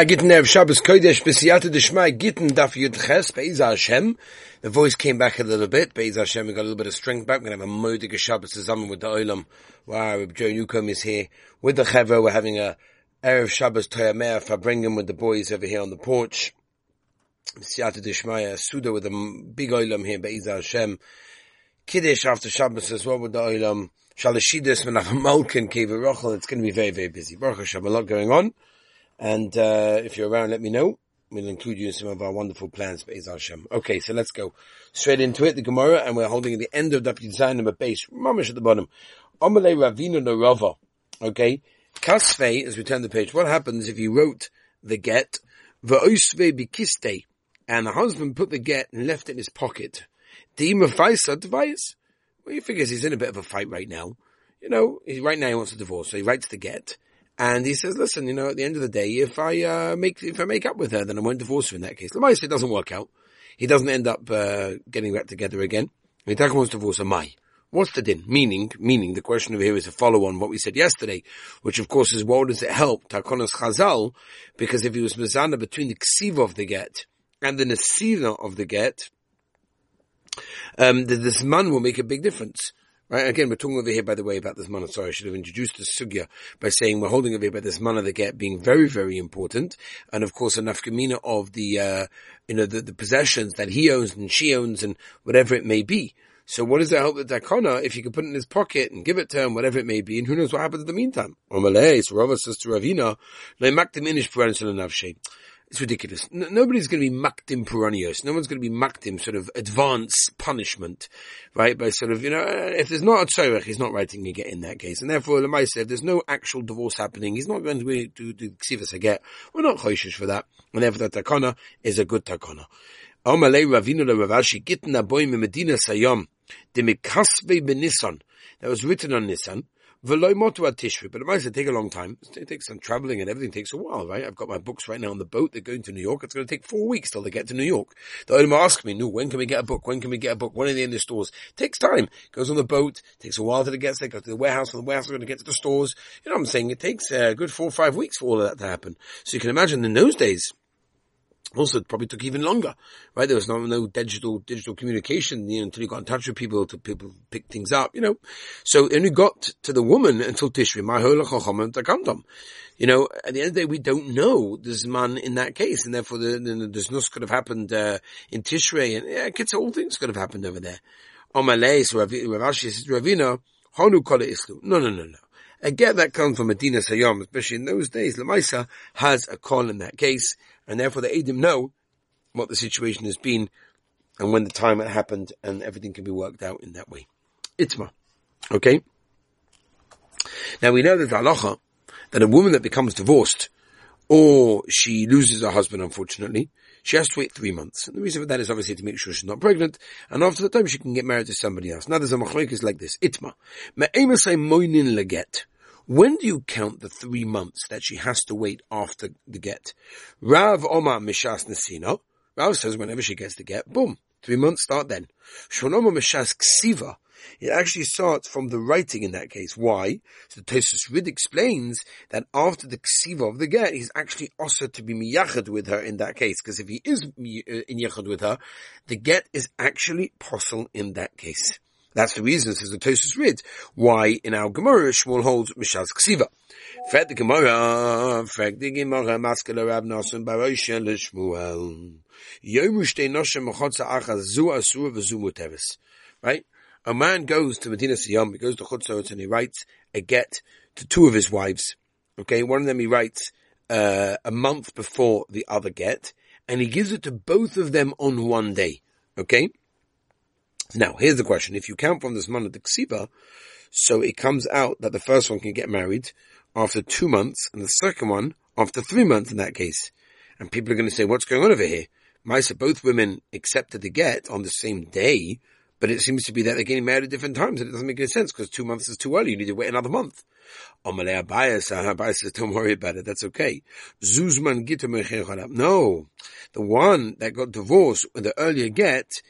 Agitten Erev Shabbos Kodesh B'siyata Deshmai Gittin Daf Yud Ches Be'ez Hashem. The voice came back a little bit. Be'ez Hashem, we got a little bit of strength back. We're going to have a Modig Shabbos Zaman with the Olam. Wow, Joe Newcomb is here with the Chevra. We're having a Erev Shabbos Toyameh Fabringim with the boys over here on the porch. B'siyata Deshmai Suda with a big Olam here. Be'ez Hashem. Kiddush after Shabbos as well with the Olam. Shalashidus Menachem Malkin Keva Rochel. It's going to be very, very busy. Baruch Hashem, a lot going on. And uh, if you're around, let me know. We'll include you in some of our wonderful plans. Okay, so let's go straight into it, the Gemara, and we're holding at the end of Daf Design number base, mamish at the bottom. Amalei Ravina Narava. Okay, Kasvei, as we turn the page, what happens if you wrote the get, V'oisve bikiste, and the husband put the get and left it in his pocket. Dima Faisa device. Well, he figures he's in a bit of a fight right now. You know, he, right now he wants a divorce, so he writes the get. And he says, listen, you know, at the end of the day, if I, uh, make, if I make up with her, then I won't divorce her in that case. Lamaisa, it doesn't work out. He doesn't end up, uh, getting back together again. He wants to divorce her, mai. What's the din? Meaning, meaning the question over here is a follow on what we said yesterday, which of course is what does it help? Takonas Chazal, because if he was mizana between the ksiva of the get and the nesina of the get, um, this man will make a big difference. Right? Again, we're talking over here, by the way, about this mana. Sorry, I should have introduced the sugya by saying we're holding over here about this mana the get being very, very important. And of course, a nafkamina of the, uh, you know, the, the, possessions that he owns and she owns and whatever it may be. So what does it help the dakona if you can put it in his pocket and give it to him, whatever it may be, and who knows what happens in the meantime? Omalei, so Rava says to Ravina, it's ridiculous. Nobody's going to be makdim puranios. No one's going to be makdim sort of advanced punishment, right? By sort of, you know, if there's not a tzorech, he's not writing a get in that case. And therefore, Lemai said, there's no actual divorce happening, he's not going to be, do, do ksivas a get. We're not choishish for that. And therefore, the takana is a good takana. Omalei ravinu ravashi gitna boim medina sayom. De mikasve benisan. That was written on Nisan. V'loy motu ad Tishri, but it might take a long time. It takes some traveling and everything takes a while, right? I've got my books right now on the boat. They're going to New York. It's going to take four weeks till they get to New York. The owner asks me, no, when can we get a book? When can we get a book? When are they in the stores? It takes time. It Goes on the boat. It Takes a while till it gets there. Goes to the warehouse. From the warehouse, we're going to get to the stores. You know what I'm saying? It takes uh, a good four or five weeks for all of that to happen. So you can imagine in those days, also, it probably took even longer, right? There was no, no digital, digital communication, you know, until you got in touch with people, to people pick things up, you know. So it only got to the woman until Tishri, my You know, at the end of the day, we don't know this man in that case, and therefore the, the, the could have happened, uh, in Tishrei, and yeah, kids, all things could have happened over there. Omalei, so Rav Ashi says, Ravina, Honu Kole Islu. No, no, no, no. A get that comes from Medina Sayyam, especially in those days, Lamaisa has a call in that case, and therefore the Adim know what the situation has been and when the time it happened and everything can be worked out in that way. Itma. Okay? Now we know that halacha, that a woman that becomes divorced, or she loses her husband unfortunately, she has to wait three months. And the reason for that is obviously to make sure she's not pregnant, and after that time she can get married to somebody else. Now there's a machlokes like this. Itma. Me'ema moinin leget. When do you count the three months that she has to wait after the get? Rav Omar Mishas Nesino. Rav says whenever she gets the get, boom, three months start then. Shonoma Mishas Ksiva. It actually starts from the writing in that case. Why? So Tosfos Rid explains that after the ksiva of the get, he's actually also to be miyachad with her in that case. Because if he is uh, in yachad with her, the get is actually possible in that case. That's the reason, says the Tosfos Rid, why in our Gemara Shmuel holds Mishaz Ksiva. Fed the Gemara, fed the Gemara, Maskele Rab Nasan Barosha Lishmuel. Yomu Shtei Noshem Mechotza Achaz Zu Asur V'Zu Muteris. Right? A man goes to Medina Siyam, he goes to Chutzot and he writes a get to two of his wives. Okay, one of them he writes uh, a month before the other get, and he gives it to both of them on one day. Okay? Now, here's the question. If you count from this man of the Ksiba, so it comes out that the first one can get married after two months and the second one after three months in that case. And people are going to say, what's going on over here? Maisa, both women accepted the get on the same day, but it seems to be that they're getting married at different times and it doesn't make any sense because two months is too early. You need to wait another month. Amalei Abayas says, don't worry about it. That's okay. Zuzman No. The one that got divorced with the earlier get,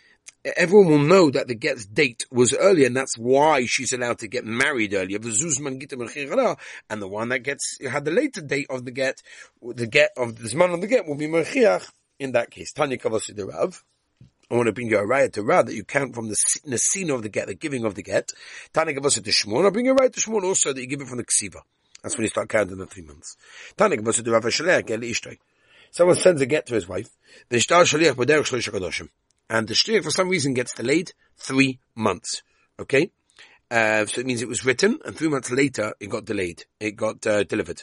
everyone will know that the get's date was earlier, and that's why she's allowed to get married earlier. And the one that gets had the later date of the get, the get of this man on the get will be merchiach in that case. Tanya Kavasi the Rav. I want to bring you a riot to Rav that you count from the nasina of the get, the giving of the get. Tanya Kavasi to Shmuel. I'll bring you a riot to Shmuel also that you give it from the ksiva. That's when you start counting the three months. Tanya Kavasi the Rav. Someone sends a get to his wife. The ishtar shaliach b'derech shloisha kadoshim. And the shliach for some reason gets delayed three months. Okay? Uh, so it means it was written and three months later it got delayed. It got, uh, delivered.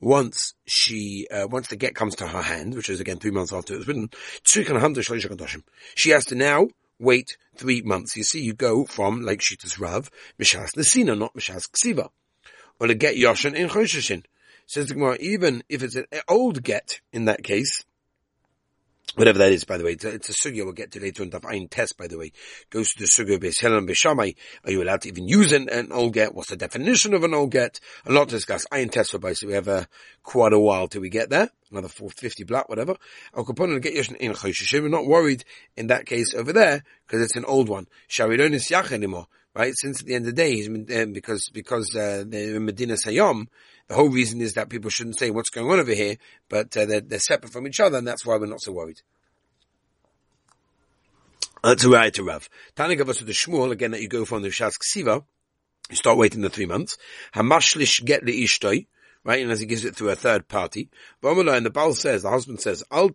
Once she, uh, once the get comes to her hand, which is again three months after it was written, she has to now wait three months. You see, you go from, like Shitas Rav, Mishas Nesina, not Mishas Ksiva. Or to get Yoshin in Choshishin. Says the Gemara, even if it's an old get in that case, whatever that is, by the way, it's a, it's a sugya we'll get to later on. Daf test, by the way, goes to the sugya of Beis Shammai. Are you allowed to even use an, an old get? What's the definition of an old get? A lot to discuss. Ayin test for so we have uh, quite a while till we get there. Another 450 black, whatever. Al Capone get Yoshin in Choshishim. We're not worried in that case over there because it's an old one. Shall we don't yach anymore? Right? Since at the end of the day, um, because, because, uh, they're in Medina Sayyam, the whole reason is that people shouldn't say what's going on over here, but uh, they're, they're, separate from each other, and that's why we're not so worried. That's a right to Rav. Tani gave us the Shmuel, again, that you go from the Shas Ksiva, you start waiting the three months. Hamashlish get the ishtoi, right? And as he gives it through a third party. And the Baal says, the husband says, do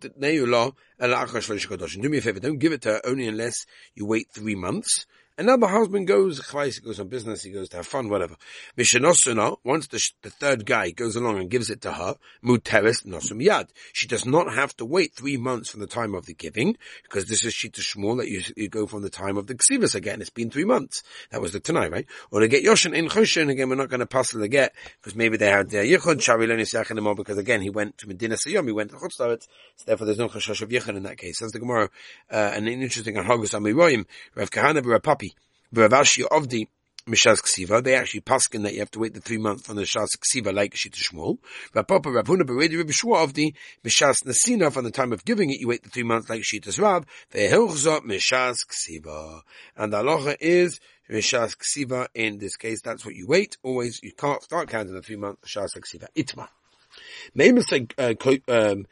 me a favor, don't give it to her only unless you wait three months. And now the husband goes, he goes on business, he goes to have fun, whatever. Mishanosuna, once the, the third guy goes along and gives it to her, muteres nosum yad. She does not have to wait three months from the time of the giving, because this is Shita Shmuel that you, you go from the time of the Ksivas again. It's been three months. That was the Tanai, right? Or to get Yoshin in Choshin, again, we're not going to pass the get, because maybe they had uh, Yichud, anymore, because again, he went to Medina Sayyom, he went to Chutzlaret, so therefore there's no Choshosh of Yichud in that case. That's the Gemara, uh, and an interesting Hagus Amiroyim, Rav Kahana Papi, Ravashi of the Mishas Ksiva, they actually paskin that you have to wait the three months from the Mishas Ksiva like Shita Shmuel. Rapapa Ravuna Beredi Rabbi Shua of the Mishas Nasina from the time of giving it, you wait the three months like Shita Rab. Vehilchza Mishas Ksiva. And the halacha is Mishas Ksiva in this case, that's what you wait. Always, you can't start counting the three months Mishas Ksiva. Itma. Uh, um.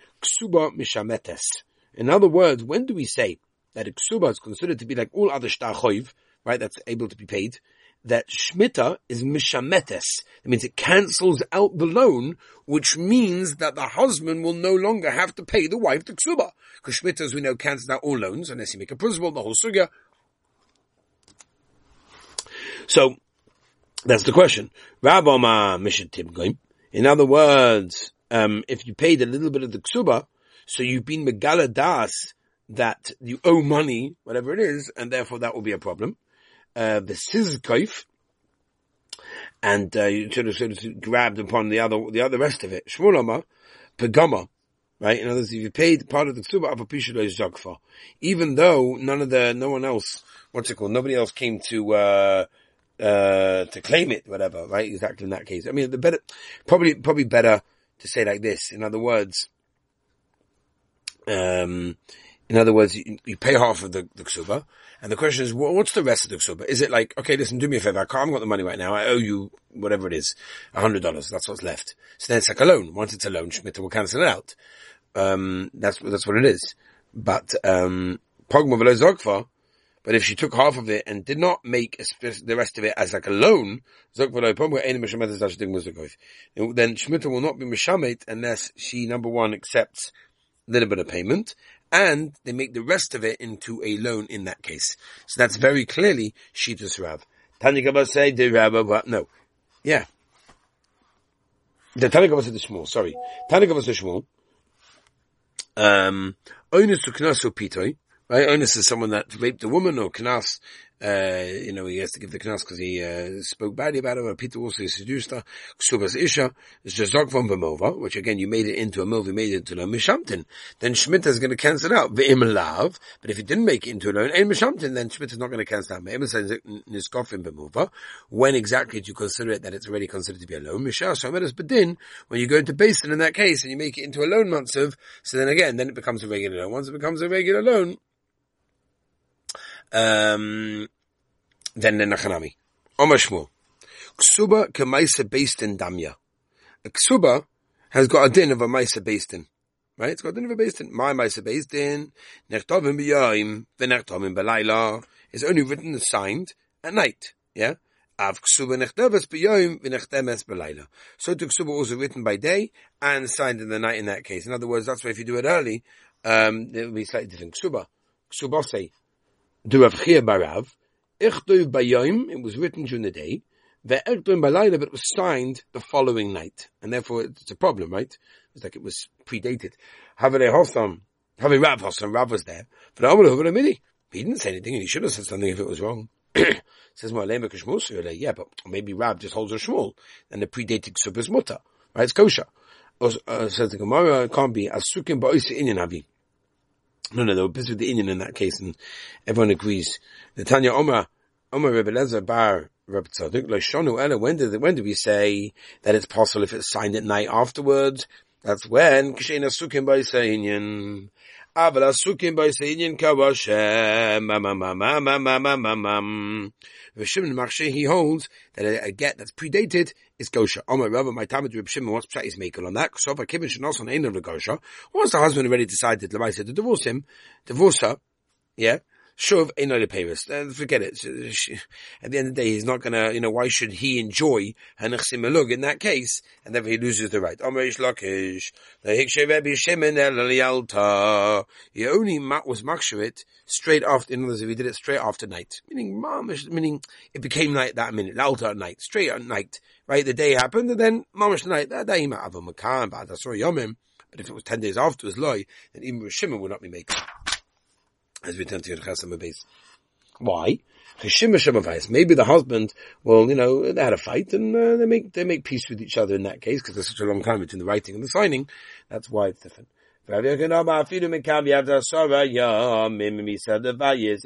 In other words, when do we say that a ksuba is considered to be like all other shtachoiv, right, that's able to be paid, that shmita is mishametes. That means it cancels out the loan, which means that the husband will no longer have to pay the wife the ksuba. Because shmita, as we know, cancels out all loans, unless you make a principal, the whole sugya. So, that's the question. In other words, um, if you paid a little bit of the ksuba, so you've been megala das that you owe money, whatever it is, and therefore that will be a problem uh, the sizkaif, and uh, you sort of sort of grabbed upon the other the other rest of it. Shmulama, pagama, right? In other words, if you paid part of the ksuba of a even though none of the no one else, what's it called? Nobody else came to. Uh, uh, to claim it, whatever, right? Exactly in that case. I mean, the better, probably, probably better to say like this. In other words, um, in other words, you, you pay half of the, the ksuba, and the question is, what's the rest of the ksuba? Is it like, okay, listen, do me a favor. I can't, got the money right now. I owe you whatever it is, a hundred dollars. That's what's left. So then it's like a loan. Once it's a loan, Shemitah will cancel it out. Um, that's, that's what it is. But, um, but if she took half of it and did not make the rest of it as like a loan, then Shemitah will not be Mishamet unless she, number one, accepts a little bit of payment, and they make the rest of it into a loan in that case. So that's very clearly Shitas Rav. Tanya say the Rav, no. Yeah. The Tanya Gaba said the Shmuel, sorry. Tanya Gaba said Shmuel. Um, Onus to Knasu Pitoi, right? Onus is someone that raped a woman or Knas, uh, you know, he has to give the knas because he uh, spoke badly about her. Peter also seduced her. Ksubas Isha is just Zog from Bemova, which again, you made it into a you made it into a Mishamtin. Then Shemitah is going to cancel out. Ve'im lav. But if you didn't make it into a loan, and Mishamtin, then Shemitah is not going to cancel out. Ve'im says. When exactly do you consider it that it's already considered to be a loan? Mishah Shomedas Bedin, when you go into Basin in that case and you make it into a loan Matzav, so then again, then it becomes a regular loan. Once it becomes a regular loan, um, then the Nachanami. Omer Shmuel. Ksuba kemaisa based in Damya. A ksuba has got a din of a maisa based in. Right? It's got a din of a based in. My maisa based in. Nechtovim b'yoim, v'nechtovim b'layla. It's only written and signed at night. Yeah? Av ksuba nechteves b'yoim, v'nechtemes b'layla. So to ksuba also written by day and signed in the night in that case. In other words, that's why if you do it early, um, it will be slightly different. Ksuba. Ksuba do Rav Chia Barav, Ichtoiv Bayom, it was written during the day, the Ve'ertoim Balayla, but it was signed the following night. And therefore it's a problem, right? It's like it was predated. Havere Hossam, Havere Rav Hossam, Rav was there. But He didn't say anything and he should have said something if it was wrong. says more Lema Kishmus, yeah, but maybe Rav just holds a shmul, and the predated Subas Mutter, right? It's kosher. Uh, says the Gemara, it can't be, Asukim Ba'osi Inyan Havi. No, no, they were busy with the inyan in that case, and everyone agrees. The Tanya Omar, Omar Rebbe Bar when did, when did we say that it's possible if it's signed at night afterwards? That's when, Sukim by. Aval Asukim by Sainian Kawashem, Mamma Mamma Mamma Mamma Mamma. Shimon Machshe, he holds that a, get that's predated is Gosha. Omar Rabba, my time to Reb Shimon, what's Pshat is making on that? A Kibben should also name of the Gosha, once the husband already decided, Levi said to divorce him, divorce her, yeah, Shuv Paris. Uh, forget it. At the end of the day, he's not gonna, you know, why should he enjoy Hanachsim Melug in that case? And therefore he loses the right. He only was makshevit straight after, in other words, if he did it straight after night. Meaning, mamish, meaning it became night that minute. Lalta at night. Straight at night. Right? The day happened and then mamish night. That day, ma'avam makan, ba'adasor yomim. But if it was 10 days afterwards, loy, then even Shimon would not be making as we turn to Chasam base. Why? Maybe the husband, well, you know, they had a fight and uh, they make they make peace with each other in that case because there's such a long time between the writing and the signing. That's why it's different. If the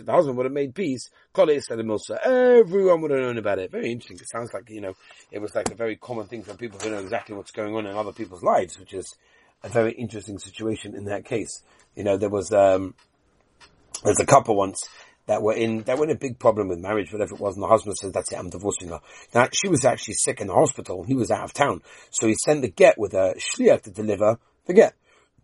husband would have made peace, everyone would have known about it. Very interesting. It sounds like, you know, it was like a very common thing for people to know exactly what's going on in other people's lives, which is a very interesting situation in that case. You know, there was, um, there's a couple once that were in, that were in a big problem with marriage, whatever it was, and the husband said, that's it, I'm divorcing her. Now, she was actually sick in the hospital, he was out of town, so he sent the get with a shliach to deliver the get.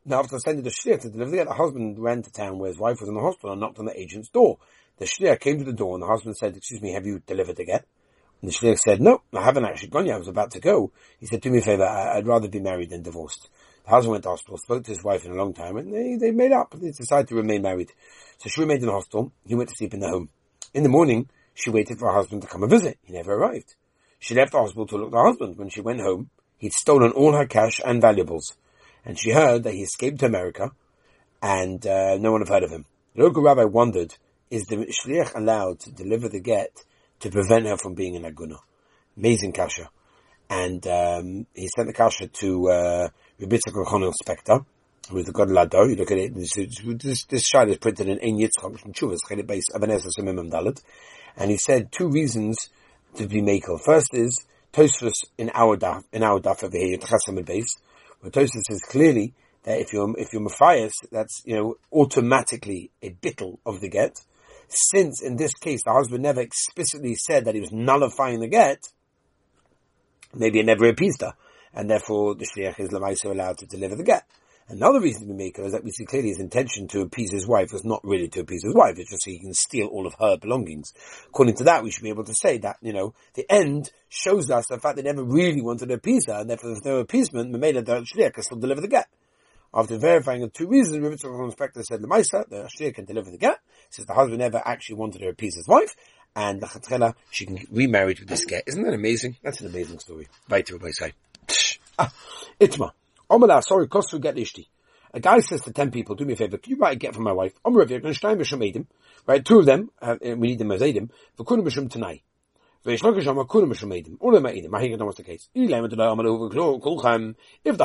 Now, after sending the shliach to deliver the get, the husband ran to town where his wife was in the hospital and knocked on the agent's door. The shliach came to the door and the husband said, excuse me, have you delivered the get? And the shliach said, no, I haven't actually gone yet, I was about to go. He said, do me a favor, I'd rather be married than divorced. The husband went to hospital, spoke to his wife in a long time, and they, they made up. They decided to remain married. So she remained in the hospital. He went to sleep in the home. In the morning, she waited for her husband to come and visit. He never arrived. She left the hospital to look for her husband. When she went home, he'd stolen all her cash and valuables. And she heard that he escaped to America, and uh, no one had heard of him. The local rabbi wondered, is the shliach allowed to deliver the get to prevent her from being in Aguna? Amazing kasha. And um, he sent the kasha to uh, Tzachor Spector, who is the God Lado. You look at it, this, this, this is printed in Ein Yitzchak, Shuvas, Chelik Beis, Avanesa Simimim Dalit. And he said two reasons to be makel. First is, Tosfos in our daf, in our daf over here, Chasam base, where Tosfos says clearly that if you're, if you're Matthias, that's, you know, automatically a bittel of the get. Since in this case the husband never explicitly said that he was nullifying the get, maybe it never appeased her and therefore the shliach is lamaisa allowed to deliver the get. Another reason to make is that we see clearly his intention to appease his wife was not really to appease his wife, it's just so he can steal all of her belongings. According to that, we should be able to say that, you know, the end shows us the fact they never really wanted to appease her, and therefore there's no appeasement, Mamela the Shliach can still deliver the get. After verifying the two reasons, Rabbi Tzachon Inspector said, Lemaisa, the Shliach can deliver the get, says the husband never actually wanted to appease his wife, and the Chatchela, she can remarry with this get. Isn't that amazing? That's an amazing story. Bye to. Ah, Itma. Omala, sorry, Kosu get ishti. A guy says to ten people, do me a favor, can you write a get for my wife? Right, two of them, uh, we need them as Edim, for Kunim B'Shum tonight. If the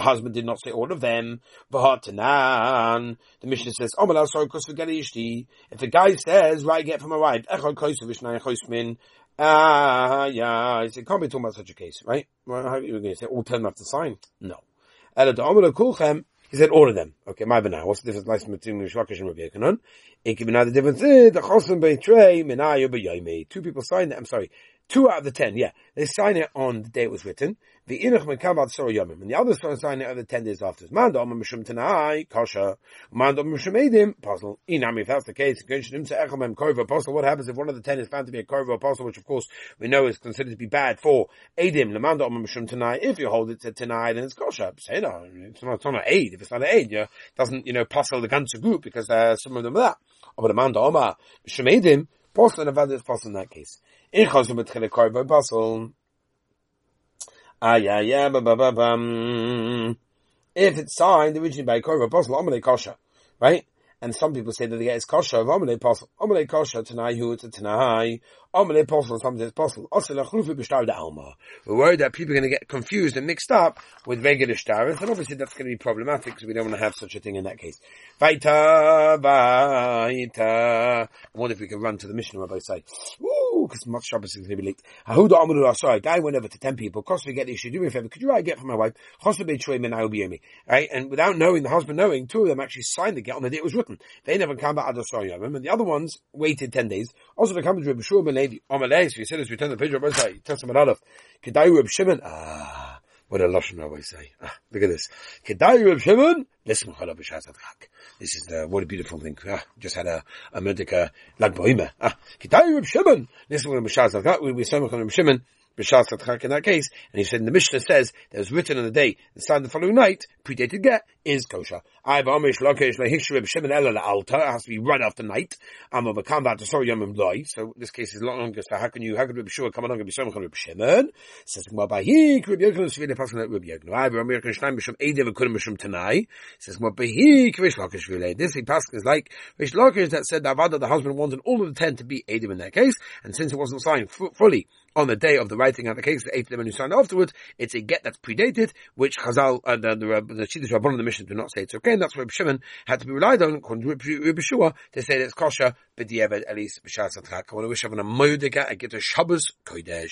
husband did not say all of them, the mission says, if the guy says, right, get from my wife, ah, yeah, it can't be talking about such a case, right? Well, how are you going to say all ten have to sign? No. He said all of them. Okay, my now. What's the difference between Rishlakish and Rabbi Yochanan? It can be now the difference the Chosim Beitrei Menayu B'Yomi. Two people signed it. I'm sorry. Two out of the ten, yeah. They sign it on the day it was written. The Inuch Mekabat Sor Yomim. And the others sign it the ten days after. Manda Om Mishum Tanai, Kasha. Manda Om Mishum Edim, Puzzle. Inam, if that's the case, Genshinim to Echelmem Korva o pasul. What happens if one of the ten is found to be a Korva o pasul, which of course we know is considered to be bad for Edim, Lamanda Om Mishum Tanai. If you hold it to Tanai, then it's Kasha. Say no, it's not, it's not an aid. If it's not an aid, yeah, doesn't, you know, puzzle the ganze group because uh, some of them are that. But Amanda Oma, Mishum Edim, Apostle and Avad is in that case. Korva o pasul. Ah, ba, ba, ba. If it's signed originally by Korva Apostle, Amalei Kosha, right? And some people say that the get is kosher of Amalei. Amalei Kosha, Tanai Hu, Tanai, Amalei Apostle, something Apostle. Also, Lachlufi B'Shtar Alma. We're worried that people are going to get confused and mixed up with regular shtaris, and obviously that's going to be problematic because we don't want to have such a thing in that case. Vaita, Vaita. What if we can run to the mission, Rabbi say? Woo, because much Shabbos is going to be late. Ahuda Amalu Asai, oh, guy went over to 10 people, cost me get the issue, do me a favor, could you write a get for my wife? Right? And without knowing, the husband knowing, two of them actually signed the get on the day it was written. They never come back Adosayavim, and the other ones waited 10 days. Also, the with Bishur ben Levi, Amalei, so he said as we turn the page of Mosai, Testament Aleph, Kedai Reb Shimon, ah, what a Lashon always say. Ah, look at this. Kedai Reb Shimon, this is the, what a beautiful thing. Ah, just had a, a Bohima. Ah, Kedai Reb Shimon, listen, we, we say Reb B'Shas in that case, and he said the Mishnah says that was written on the day and signed the following night, predated get is kosher. I amish lakesh lehishre b'shemen ela altar. It has to be right after night. I'm of a combat to sorry yomim loy. So this case is longer. So how can you how can Rabbi Shua come along and be so much Rabbi Shimon? Says well by he Rabbi Yochanan svile pasuk Rabbi Yochanan. I Rabbi Yochanan shnaim b'shem edev and kudim b'shem tanai. Says well by he Rish Lakish v'ilei. This he pasuk is like Rish Lakish that said that the husband wanted all of the ten to be edev in that case, and since it wasn't signed fully on the day of the writing of the case, the eighth day when sign afterwards, it's a get that's predated, which Chazal, uh, the, the, the Shidduch Rabban of the Mission do not say it's okay, and that's why Shimon had to be relied on, according to Rabbi Shua, to say that it's kosher, but the at least, b'shas I want to wish everyone a moediga, I get a Shabbos Kodesh.